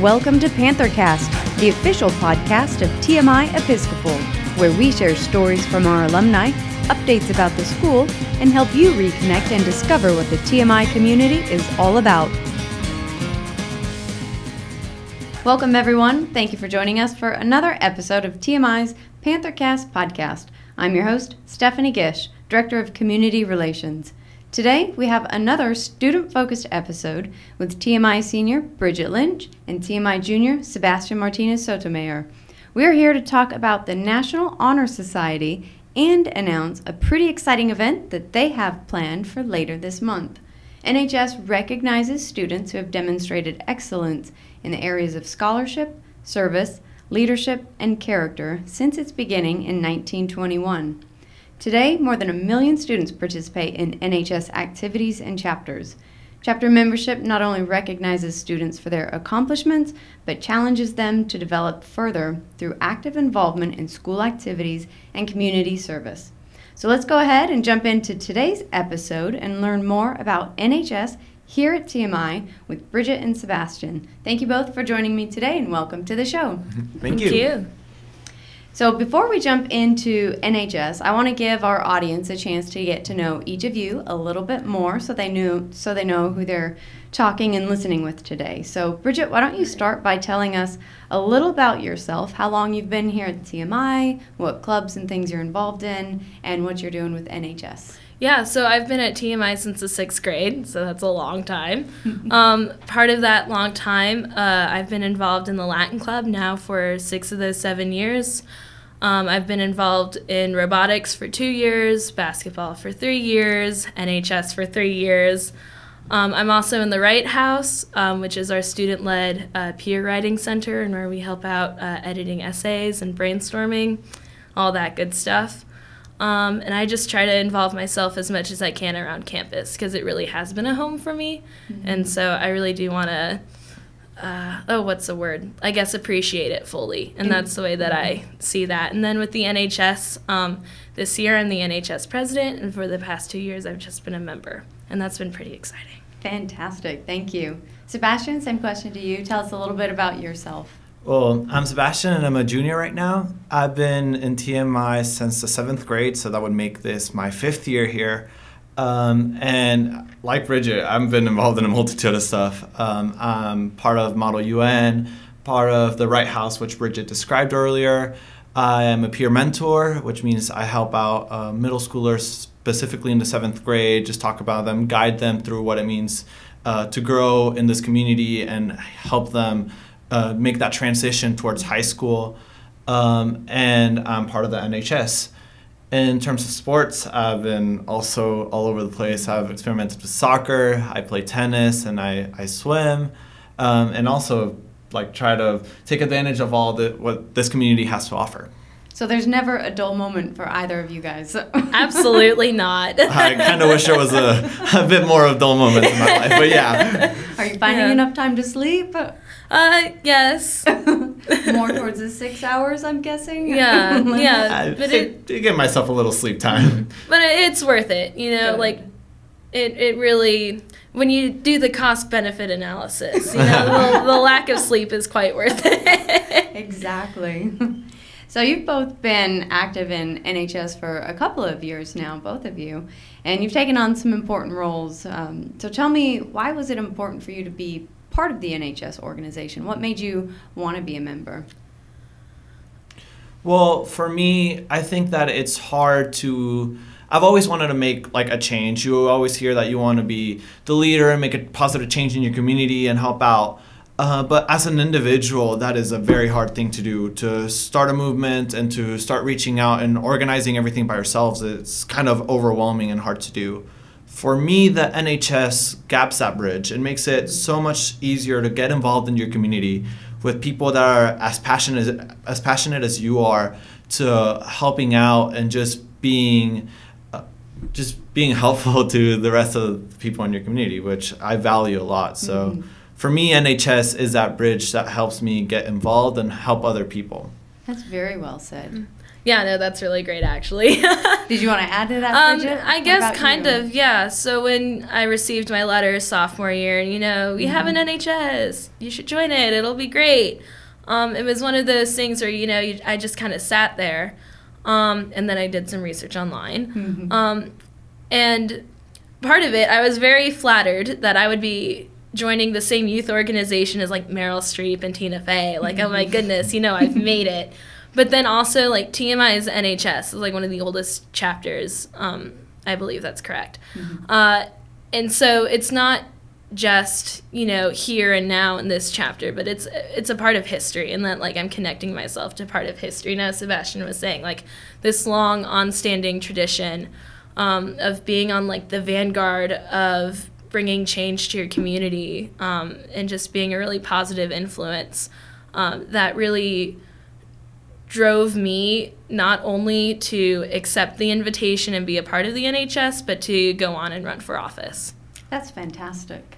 Welcome to Panthercast, the official podcast of TMI Episcopal, where we share stories from our alumni, updates about the school, and help you reconnect and discover what the TMI community is all about. Welcome, everyone. Thank you for joining us for another episode of TMI's Panthercast podcast. I'm your host, Stephanie Gish, Director of Community Relations. Today, we have another student focused episode with TMI Senior Bridget Lynch and TMI Junior Sebastian Martinez Sotomayor. We are here to talk about the National Honor Society and announce a pretty exciting event that they have planned for later this month. NHS recognizes students who have demonstrated excellence in the areas of scholarship, service, leadership, and character since its beginning in 1921. Today, more than a million students participate in NHS activities and chapters. Chapter membership not only recognizes students for their accomplishments, but challenges them to develop further through active involvement in school activities and community service. So let's go ahead and jump into today's episode and learn more about NHS here at TMI with Bridget and Sebastian. Thank you both for joining me today and welcome to the show. Thank, you. you. So, before we jump into NHS, I want to give our audience a chance to get to know each of you a little bit more so they knew so they know who they're talking and listening with today. So, Bridget, why don't you start by telling us a little about yourself, how long you've been here at TMI, what clubs and things you're involved in, and what you're doing with NHS. Yeah, so I've been at TMI since the sixth grade, so that's a long time. um, part of that long time, uh, I've been involved in the Latin Club now for six of those seven years. Um, I've been involved in robotics for two years, basketball for three years, NHS for three years. Um, I'm also in the Write House, um, which is our student led uh, peer writing center, and where we help out uh, editing essays and brainstorming, all that good stuff. Um, and I just try to involve myself as much as I can around campus because it really has been a home for me. Mm-hmm. And so I really do want to uh, oh, what's the word? I guess appreciate it fully, and that's the way that I see that. And then with the NHS, um, this year I'm the NHS president, and for the past two years I've just been a member, and that's been pretty exciting. Fantastic, thank you, Sebastian. Same question to you. Tell us a little bit about yourself. Well, I'm Sebastian and I'm a junior right now. I've been in TMI since the seventh grade, so that would make this my fifth year here. Um, and like Bridget, I've been involved in a multitude of stuff. Um, I'm part of Model UN, part of the Write House, which Bridget described earlier. I am a peer mentor, which means I help out uh, middle schoolers, specifically in the seventh grade, just talk about them, guide them through what it means uh, to grow in this community and help them uh, make that transition towards high school. Um, and I'm part of the NHS. In terms of sports, I've been also all over the place. I've experimented with soccer, I play tennis, and I, I swim, um, and also like try to take advantage of all the what this community has to offer. So there's never a dull moment for either of you guys. Absolutely not. I kind of wish there was a, a bit more of dull moments in my life, but yeah. Are you finding yeah. enough time to sleep? Uh, yes. More towards the six hours, I'm guessing. Yeah, yeah. I, but it, I give myself a little sleep time. But it's worth it, you know. Good. Like, it it really when you do the cost benefit analysis, you know, the, the lack of sleep is quite worth it. exactly. So you've both been active in NHS for a couple of years now, both of you, and you've taken on some important roles. Um, so tell me, why was it important for you to be part of the NHS organization? What made you want to be a member? Well, for me, I think that it's hard to. I've always wanted to make like a change. You always hear that you want to be the leader and make a positive change in your community and help out. Uh, but as an individual, that is a very hard thing to do. To start a movement and to start reaching out and organizing everything by yourselves, it's kind of overwhelming and hard to do for me, the NHS gaps that bridge. It makes it so much easier to get involved in your community with people that are as passionate as passionate as you are to helping out and just being uh, just being helpful to the rest of the people in your community, which I value a lot. So mm-hmm. for me, NHS is that bridge that helps me get involved and help other people. That's very well said. Mm-hmm. Yeah, no, that's really great actually. Did you want to add to that, Um, I guess kind you? of, yeah. So when I received my letter sophomore year, and you know, we have an Mm-hmm. NHS, you should join it. It'll be great. Um, it was one of those things where you know, you, I just kind of sat there, um, and then I did some research online, Mhm. um, and part of it, I was very flattered that I would be joining the same youth organization as like Meryl Streep and Tina Fey. Like, oh my goodness, you know, I've made it. But then also like TMI's NHS is like one of the oldest chapters. Um, I believe that's correct. Uh, and so it's not just you know here and now in this chapter but it's it's a part of history and that like i'm connecting myself to part of history now sebastian was saying like this long on-standing tradition um, of being on like the vanguard of bringing change to your community um, and just being a really positive influence um, that really drove me not only to accept the invitation and be a part of the NHS, but to go on and run for office. That's fantastic.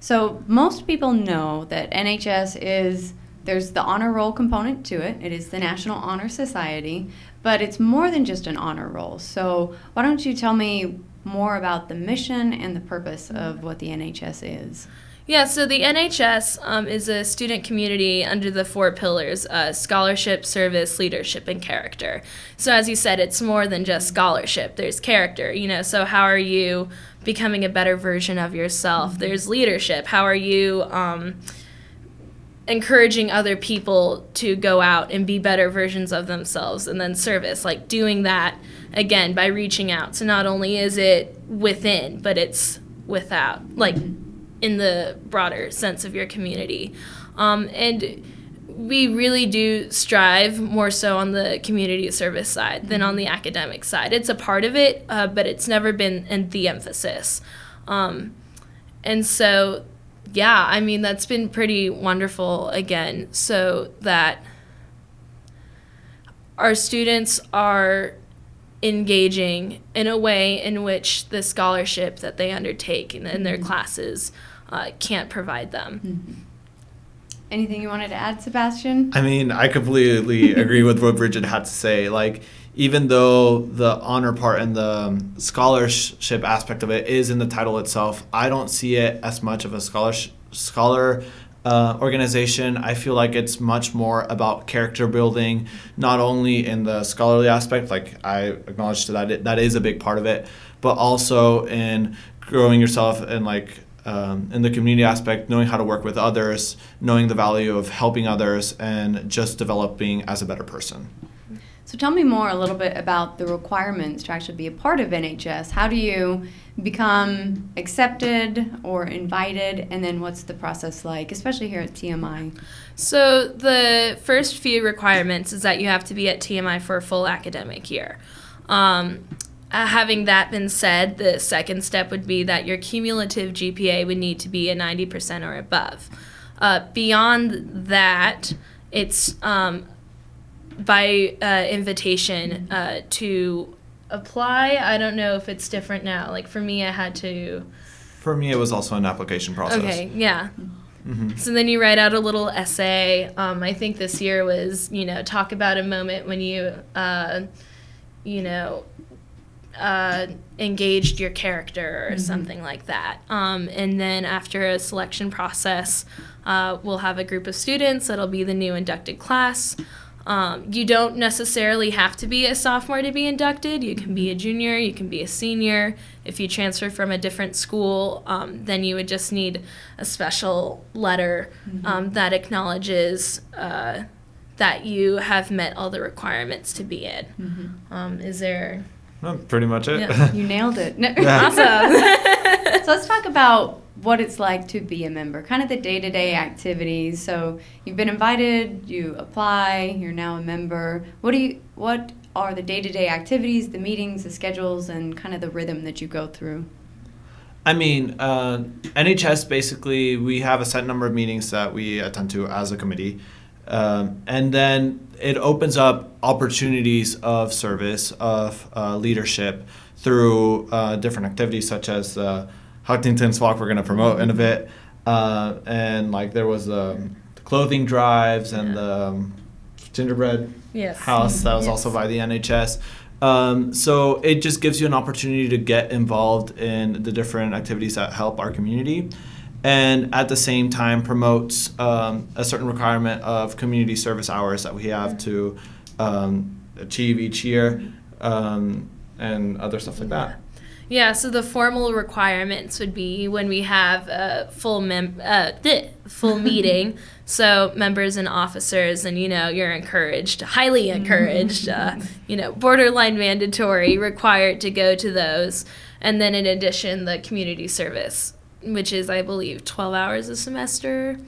So most people know that NHS is there's the honor roll component to it. It is the National Honor Society, but it's more than just an honor roll. So why don't you tell me more about the mission and the purpose of what the NHS is? Yeah, so the NHS um, is a student community under the four pillars uh, scholarship, service, leadership, and character. So, as you said, it's more than just scholarship, there's character, you know. So, how are you becoming a better version of yourself? There's leadership. How are you um, encouraging other people to go out and be better versions of themselves? And then, service, like doing that again by reaching out. So, not only is it within, but it's without. Like, in the broader sense of your community. Um, and we really do strive more so on the community service side than on the academic side. It's a part of it, uh, but it's never been in the emphasis. Um, and so, yeah, I mean, that's been pretty wonderful again, so that our students are engaging in a way in which the scholarship that they undertake in, in their classes uh, can't provide them. Anything you wanted to add, Sebastian? I mean, I completely agree with what Bridget had to say. Like, even though the honor part and the scholarship aspect of it is in the title itself, I don't see it as much of a scholarship scholar uh, organization. I feel like it's much more about character building, not only in the scholarly aspect, like I acknowledge that it, that is a big part of it, but also in growing yourself and like um, in the community aspect, knowing how to work with others, knowing the value of helping others, and just developing as a better person. So tell me more a little bit about the requirements to actually be a part of NHS. How do you become accepted or invited, and then what's the process like, especially here at TMI? So the first few requirements is that you have to be at TMI for a full academic year. Um, uh, having that been said, the second step would be that your cumulative GPA would need to be a 90% or above. Uh, beyond that, it's um, by uh, invitation uh, to apply. I don't know if it's different now. Like for me, I had to. For me, it was also an application process. Okay, yeah. Mhm. So then you write out a little essay. Um, I think this year was, you know, talk about a moment when you, uh, you know, uh, engaged your character or something like that. Um, and then after a selection process, uh, we'll have a group of students that'll be the new inducted class. Um, you don't necessarily have to be a sophomore to be inducted. You can be a junior, you can be a senior. If you transfer from a different school, um, then you would just need a special letter um, that acknowledges uh, that you have met all the requirements to be in. Um, is there Well, pretty much it. Yeah. You nailed it. No- Yeah. awesome? so let's talk about what it's like to be a member, kind of the day to day activities. So you've been invited, you apply, you're now a member. What do you? What are the day to day activities, the meetings, the schedules, and kind of the rhythm that you go through? I mean, uh, NHS basically, we have a set number of meetings that we attend to as a committee. Um, and then it opens up opportunities of service, of uh, leadership through uh, different activities such as uh, Huntington's Walk, we're going to promote in a bit. Uh, and like there was um, the clothing drives and Yeah. the um, gingerbread Yes. house that was Yes. also by the NHS. Um, so it just gives you an opportunity to get involved in the different activities that help our community, and at the same time promotes um, a certain requirement of community service hours that we have to um, achieve each year, um, and other stuff like that. Yeah, so the formal requirements would be when we have a full mem- uh, full meeting. So members and officers, and you know, you're encouraged, highly encouraged, uh, you know, borderline mandatory, required to go to those. And then in addition, the community service, which is, I believe, 12 hours a semester.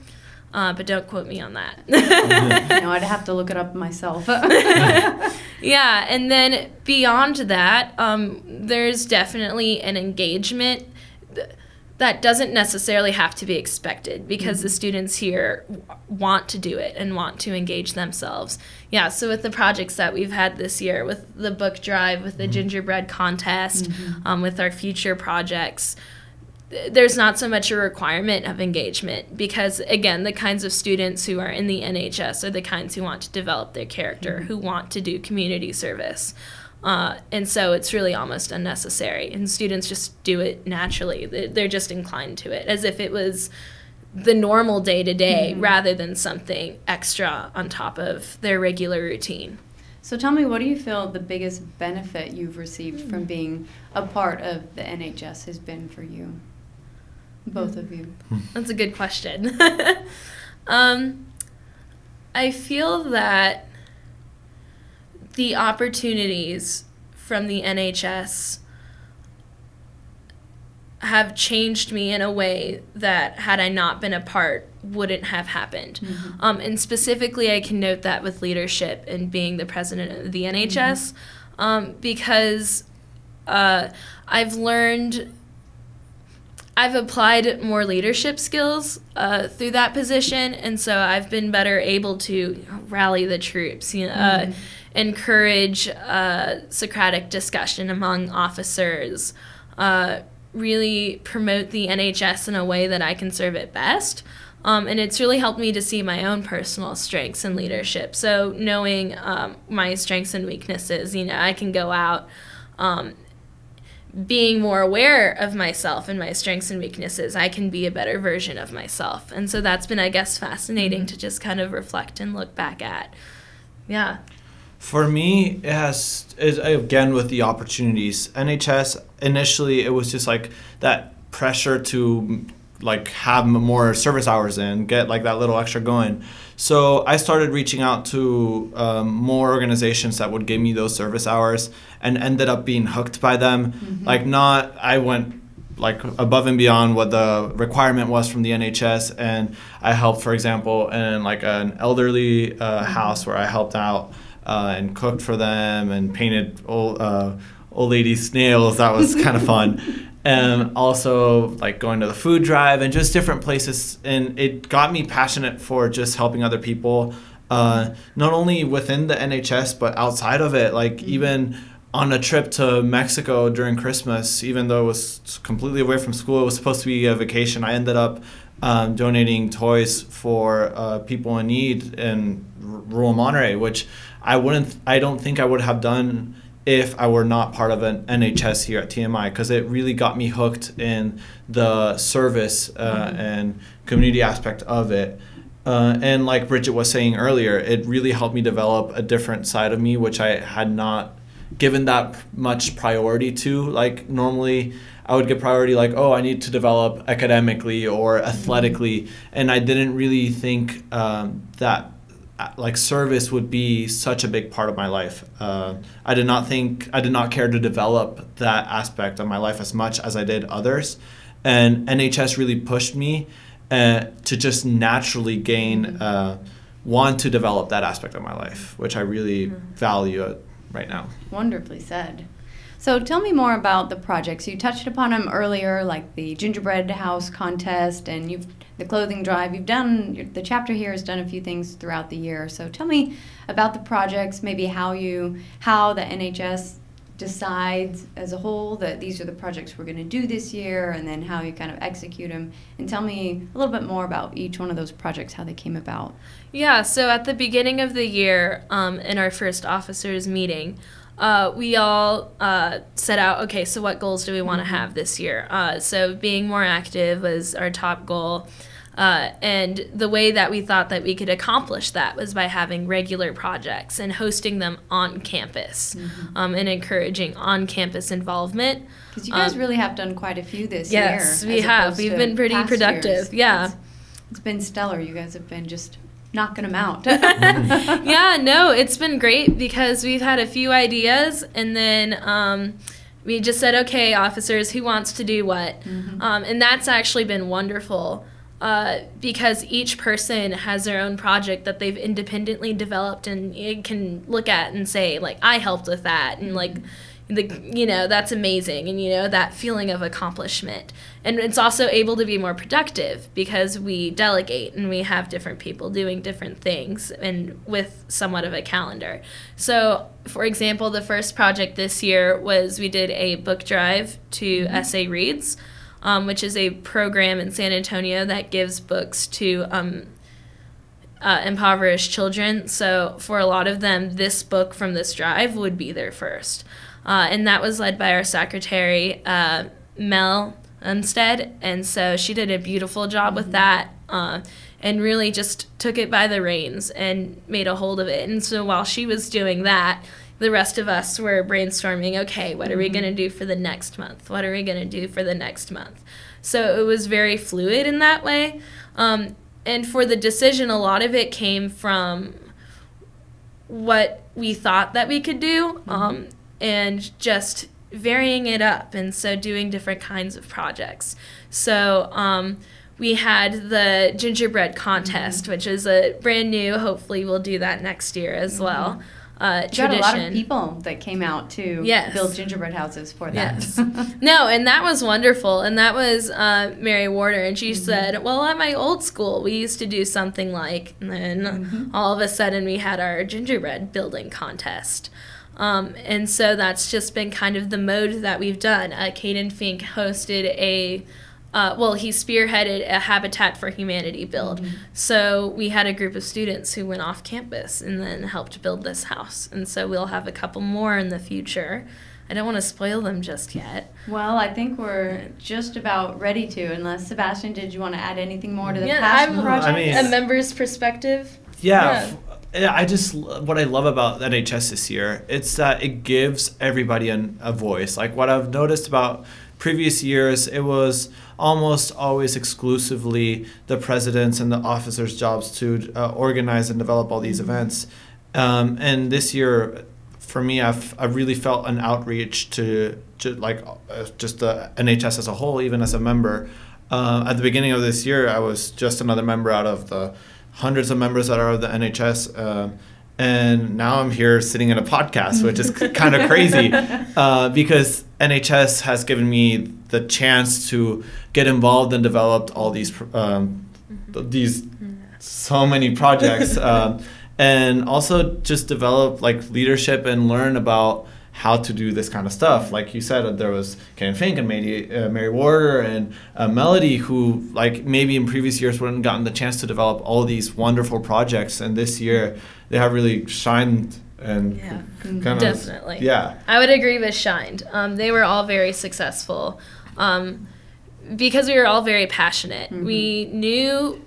Uh, but don't quote me on that. know, I'd have to look it up myself. Yeah, and then beyond that, um, there's definitely an engagement th- that doesn't necessarily have to be expected because the students here w- want to do it and want to engage themselves. Yeah, so with the projects that we've had this year, with the book drive, with the gingerbread contest, um, with our future projects, there's not so much a requirement of engagement because again the kinds of students who are in the nhs are the kinds who want to develop their character mm-hmm. who want to do community service. Uh, and so it's really almost unnecessary and students just do it naturally. They- they're just inclined to it as if it was the normal day to day rather than something extra on top of their regular routine. So tell me, what do you feel the biggest benefit you've received from mm. being a part of the NHS has been for you? Both of you. That's a good question. um, I feel that the opportunities from the NHS have changed me in a way that, had I not been a part, wouldn't have happened. Um, and specifically, I can note that with leadership and being the president of the NHS, um, because uh, I've learned I've applied more leadership skills uh, through that position, and so I've been better able to rally the troops, you know, uh, encourage uh, Socratic discussion among officers, uh, really promote the NHS in a way that I can serve it best. Um, and it's really helped me to see my own personal strengths in leadership. So knowing um, my strengths and weaknesses, you know, I can go out um, being more aware of myself and my strengths and weaknesses, I can be a better version of myself. And so that's been, I guess, fascinating to just kind of reflect and look back at. Yeah. For me, it has is again with the opportunities. NHS initially it was just like that pressure to like have more service hours in, get like that little extra going. So I started reaching out to um, more organizations that would give me those service hours, and ended up being hooked by them. Like not, I went like above and beyond what the requirement was from the NHS, and I helped, for example, in like an elderly uh, house where I helped out uh, and cooked for them and painted old uh, old ladies' nails. That was kind of fun. And also like going to the food drive and just different places, and it got me passionate for just helping other people, uh, not only within the NHS but outside of it. Like even on a trip to Mexico during Christmas, even though it was completely away from school, it was supposed to be a vacation. I ended up um, donating toys for uh, people in need in r- rural Monterrey, which I wouldn't, I don't think I would have done if I were not part of an NHS here at TMI, because it really got me hooked in the service uh, and community aspect of it. Uh, and like Bridget was saying earlier, it really helped me develop a different side of me, which I had not given that much priority to. Like normally, I would give priority like, oh, I need to develop academically or athletically, and I didn't really think um, that like service would be such a big part of my life. Uh, I did not think I did not care to develop that aspect of my life as much as I did others, and NHS really pushed me uh, to just naturally gain uh, want to develop that aspect of my life, which I really value uh, right now. Wonderfully said. So tell me more about the projects. You touched upon them earlier, like the gingerbread house contest and you've the clothing drive. You've done the chapter here has done a few things throughout the year. So tell me about the projects, maybe how you how the NHS decides as a whole that these are the projects we're going to do this year and then how you kind of execute them and tell me a little bit more about each one of those projects how they came about yeah so at the beginning of the year um, in our first officers meeting uh, we all uh, set out okay so what goals do we want to mm-hmm. have this year uh, so being more active was our top goal uh, and the way that we thought that we could accomplish that was by having regular projects and hosting them on campus mm-hmm. um, and encouraging on campus involvement. Because you guys um, really have done quite a few this yes, year. Yes, we have. We've been pretty productive. Years. Yeah. It's, it's been stellar. You guys have been just knocking them out. yeah, no, it's been great because we've had a few ideas and then. Um, we just said, okay, officers, who wants to do what? Mm-hmm. Um, and that's actually been wonderful uh, because each person has their own project that they've independently developed and you can look at and say like I helped with that and like the you know that's amazing and you know that feeling of accomplishment and it's also able to be more productive because we delegate and we have different people doing different things and with somewhat of a calendar so for example the first project this year was we did a book drive to mm-hmm. SA Reads um, which is a program in San Antonio that gives books to um, uh, impoverished children. So for a lot of them, this book from this drive would be their first. Uh, and that was led by our secretary, uh, Mel Unstead. And so she did a beautiful job with mm-hmm. that uh, and really just took it by the reins and made a hold of it. And so while she was doing that, the rest of us were brainstorming okay what are we going to mm-hmm. do for the next month what are we going to do for the next month so it was very fluid in that way um, and for the decision a lot of it came from what we thought that we could do mm-hmm. um, and just varying it up and so doing different kinds of projects so um, we had the gingerbread contest mm-hmm. which is a brand new hopefully we'll do that next year as mm-hmm. well uh, you tradition. Got a lot of people that came out to yes. build gingerbread houses for that. Yes. no, and that was wonderful. And that was uh, Mary Warder, and she mm-hmm. said, "Well, at my old school, we used to do something like." And then mm-hmm. all of a sudden, we had our gingerbread building contest. Um, and so that's just been kind of the mode that we've done. Uh, Caden Fink hosted a uh, well, he spearheaded a Habitat for Humanity build. Mm-hmm. So we had a group of students who went off campus and then helped build this house. And so we'll have a couple more in the future. I don't want to spoil them just yet. Well, I think we're just about ready to. Unless Sebastian, did you want to add anything more to the yeah, past I'm, project? I mean, a member's perspective. Yeah. yeah. I just what I love about NHS this year, it's that it gives everybody an, a voice. Like what I've noticed about previous years, it was almost always exclusively the presidents and the officers' jobs to uh, organize and develop all these events. Um, and this year, for me, I've, I really felt an outreach to, to like uh, just the NHS as a whole, even as a member. Uh, at the beginning of this year, I was just another member out of the hundreds of members that are of the NHS. Uh, and now I'm here sitting in a podcast, which is kind of crazy uh, because NHS has given me the chance to get involved and develop all these um, mm-hmm. these so many projects, uh, and also just develop like leadership and learn about how to do this kind of stuff. Like you said, there was Ken Fink and Mary, uh, Mary Warder and uh, Melody, who like maybe in previous years wouldn't gotten the chance to develop all these wonderful projects, and this year they have really shined and yeah, kind definitely. yeah, I would agree with shined. Um, they were all very successful. Um, because we were all very passionate. Mm-hmm. We knew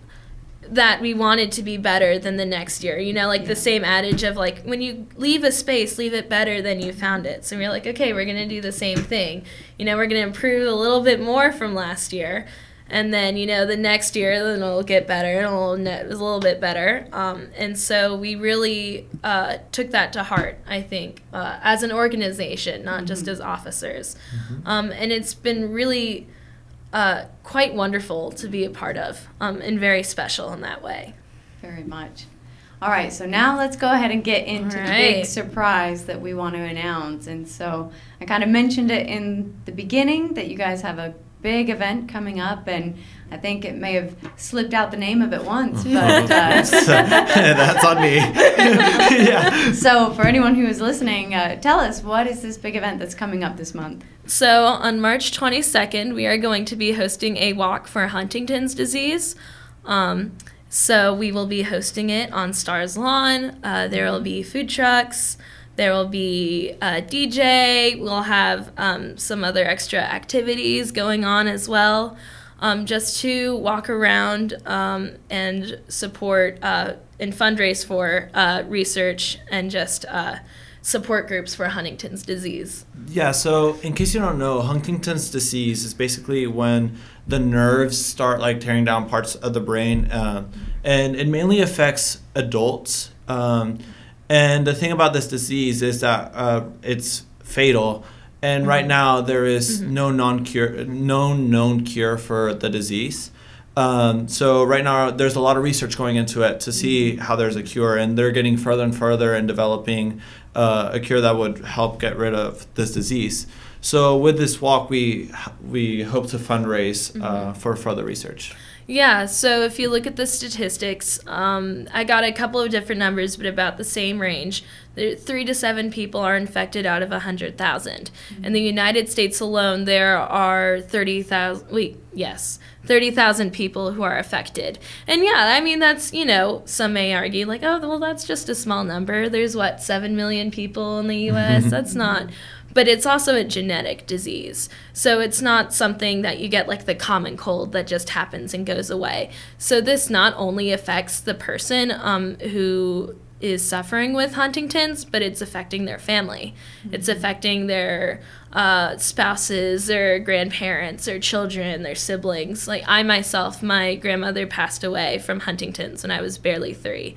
that we wanted to be better than the next year. You know, like yeah. the same adage of like when you leave a space, leave it better than you found it. So we're like, okay, we're gonna do the same thing. You know, we're gonna improve a little bit more from last year, and then you know the next year then it'll get better and it'll net a little bit better. Um, and so we really uh, took that to heart. I think uh, as an organization, not mm-hmm. just as officers, mm-hmm. um, and it's been really uh, quite wonderful to be a part of um, and very special in that way. Very much. All right, so now let's go ahead and get into right. the big surprise that we want to announce. And so I kind of mentioned it in the beginning that you guys have a big event coming up, and I think it may have slipped out the name of it once, but. Uh, that's, that's on me. yeah. So, for anyone who is listening, uh, tell us what is this big event that's coming up this month? So, on March 22nd, we are going to be hosting a walk for Huntington's disease. Um, so, we will be hosting it on Stars Lawn. Uh, there will be food trucks. There will be a DJ. We'll have um, some other extra activities going on as well um, just to walk around um, and support uh, and fundraise for uh, research and just uh, support groups for Huntington's disease. Yeah, so in case you don't know, Huntington's disease is basically when the nerves start like tearing down parts of the brain, um, and it mainly affects adults. Um, and the thing about this disease is that uh, it's fatal and right mm-hmm. now there is mm-hmm. no non cure, no known cure for the disease. Um, so right now there's a lot of research going into it to see mm-hmm. how there's a cure, and they're getting further and further in developing uh, a cure that would help get rid of this disease. So with this walk, we we hope to fundraise uh, mm-hmm. for further research. Yeah, so if you look at the statistics, um, I got a couple of different numbers, but about the same range. There, three to seven people are infected out of 100,000. Mm-hmm. In the United States alone, there are 30,000, wait, yes, 30,000 people who are affected. And yeah, I mean, that's, you know, some may argue, like, oh, well, that's just a small number. There's what, 7 million people in the US? that's not but it's also a genetic disease. So it's not something that you get like the common cold that just happens and goes away. So this not only affects the person um, who is suffering with Huntington's, but it's affecting their family. Mm-hmm. It's affecting their uh, spouses, their grandparents, their children, their siblings. Like I myself, my grandmother passed away from Huntington's when I was barely three.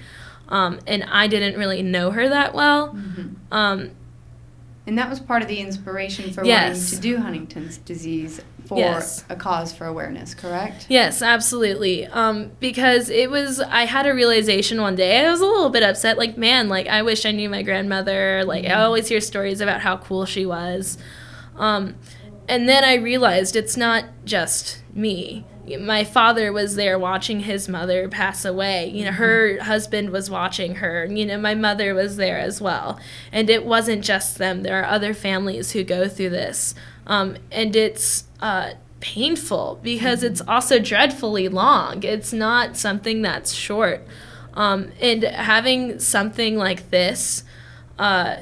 Um, and I didn't really know her that well. Mm-hmm. Um, and that was part of the inspiration for yes. wanting to do Huntington's disease for yes. a cause for awareness, correct? Yes, absolutely. Um, because it was, I had a realization one day. I was a little bit upset. Like, man, like I wish I knew my grandmother. Like, mm-hmm. I always hear stories about how cool she was. Um, and then I realized it's not just me my father was there watching his mother pass away. You know, her mm-hmm. husband was watching her. You know, my mother was there as well. And it wasn't just them, there are other families who go through this. Um, and it's uh, painful because mm-hmm. it's also dreadfully long. It's not something that's short. Um, and having something like this, uh,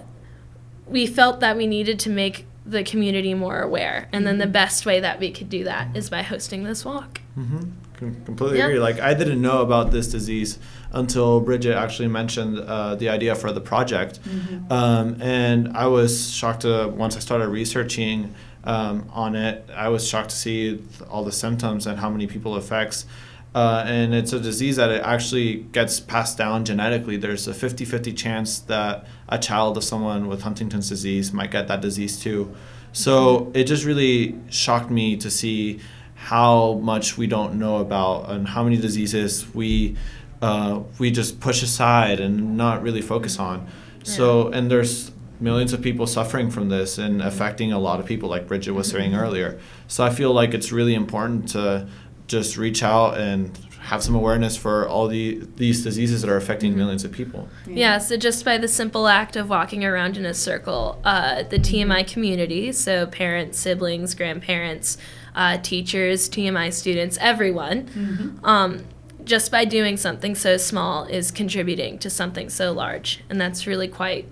we felt that we needed to make the community more aware. And then the mm-hmm. best way that we could do that is by hosting this walk. Mm-hmm. completely yeah. agree. Like I didn't know about this disease until Bridget actually mentioned uh, the idea for the project, mm-hmm. um, and I was shocked to once I started researching um, on it. I was shocked to see all the symptoms and how many people it affects. Uh, and it's a disease that it actually gets passed down genetically. There's a 50 50 chance that a child of someone with Huntington's disease might get that disease too. So it just really shocked me to see how much we don't know about and how many diseases we uh, we just push aside and not really focus on. Yeah. So and there's millions of people suffering from this and affecting a lot of people, like Bridget was saying mm-hmm. earlier. So I feel like it's really important to just reach out and have some awareness for all the these diseases that are affecting mm-hmm. millions of people. Yeah, so just by the simple act of walking around in a circle, uh, the TMI community, so parents, siblings, grandparents, uh, teachers, TMI students, everyone, mm-hmm. um, just by doing something so small is contributing to something so large, and that's really quite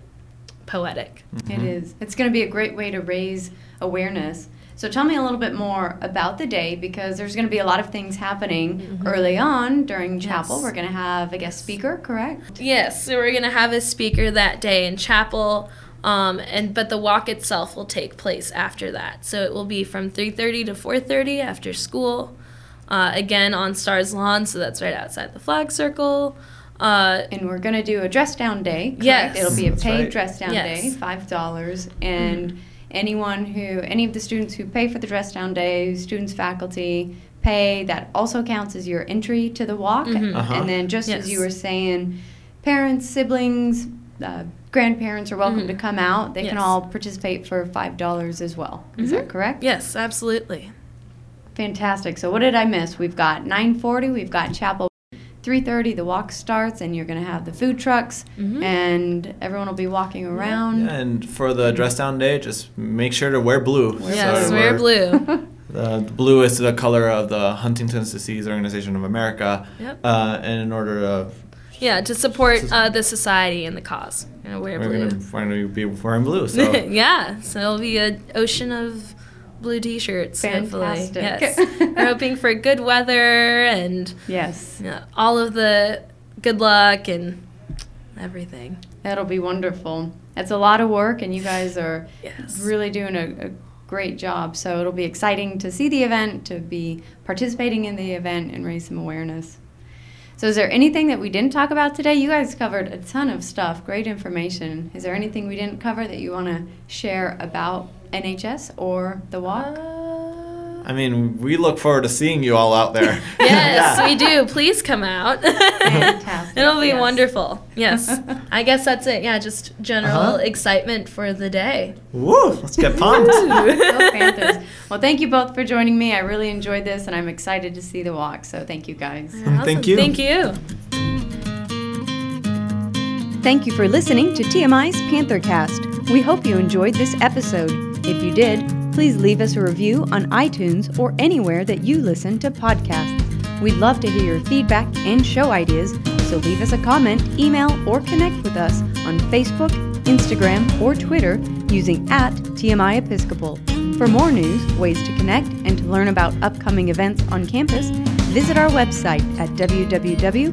poetic. Mm-hmm. It is. It's going to be a great way to raise awareness so tell me a little bit more about the day because there's going to be a lot of things happening mm-hmm. early on during chapel. Yes. We're going to have a guest speaker, correct? Yes, so we're going to have a speaker that day in chapel. Um, and but the walk itself will take place after that. So it will be from 3:30 to 4:30 after school. Uh, again on Stars Lawn, so that's right outside the flag circle. Uh, and we're gonna do a dress down day. Correct? Yes, it'll be a paid right. dress down yes. day, five dollars, and. Mm-hmm anyone who, any of the students who pay for the dress down day, students, faculty, pay, that also counts as your entry to the walk. Mm-hmm. Uh-huh. And then, just yes. as you were saying, parents, siblings, uh, grandparents are welcome mm-hmm. to come out. They yes. can all participate for $5 as well. Is mm-hmm. that correct? Yes, absolutely. Fantastic. So what did I miss? We've got 9:40. We've got chapel. 3:30. The walk starts, and you're going to have the food trucks, Mhm. and everyone will be walking around. Yeah, and for the dress down day, just make sure to wear blue. Yes, So wear blue. The blue is the color of the Huntington's Disease Organization of America. Yep. Uh, and in order to, Yeah, to support uh, the society and the cause. You know, wear we're blue. gonna, we're gonna be wearing blue. So yeah, so it'll be an ocean of blue t-shirts. Fantastic. Hopefully. Yes, we're hoping for good weather and Yes, you know, all of the good luck and everything. that'll be wonderful. It's a lot of work, and you guys are Yes. really doing a, a great job. So it'll be exciting to see the event, to be participating in the event, and raise some awareness. So, is there anything that we didn't talk about today? You guys covered a ton of stuff, great information. Is there anything we didn't cover that you want to share about NHS or the walk? I mean, we look forward to seeing you all out there. Yes, Yeah. we do. Please come out. Fantastic, It'll be yes. wonderful. Yes. I guess that's it. Yeah, just general Uh-huh. excitement for the day. Woo! Let's get pumped. Go Panthers. Well, thank you both for joining me. I really enjoyed this, and I'm excited to see the walk. So, thank you guys. Thank you. Thank you. Thank you for listening to TMI's Panthercast. We hope you enjoyed this episode. If you did, please leave us a review on iTunes or anywhere that you listen to podcasts. We'd love to hear your feedback and show ideas, so leave us a comment, email, or connect with us on Facebook, Instagram, or Twitter using at TMI Episcopal. For more news, ways to connect, and to learn about upcoming events on campus, visit our website at www.tmi-sa.org.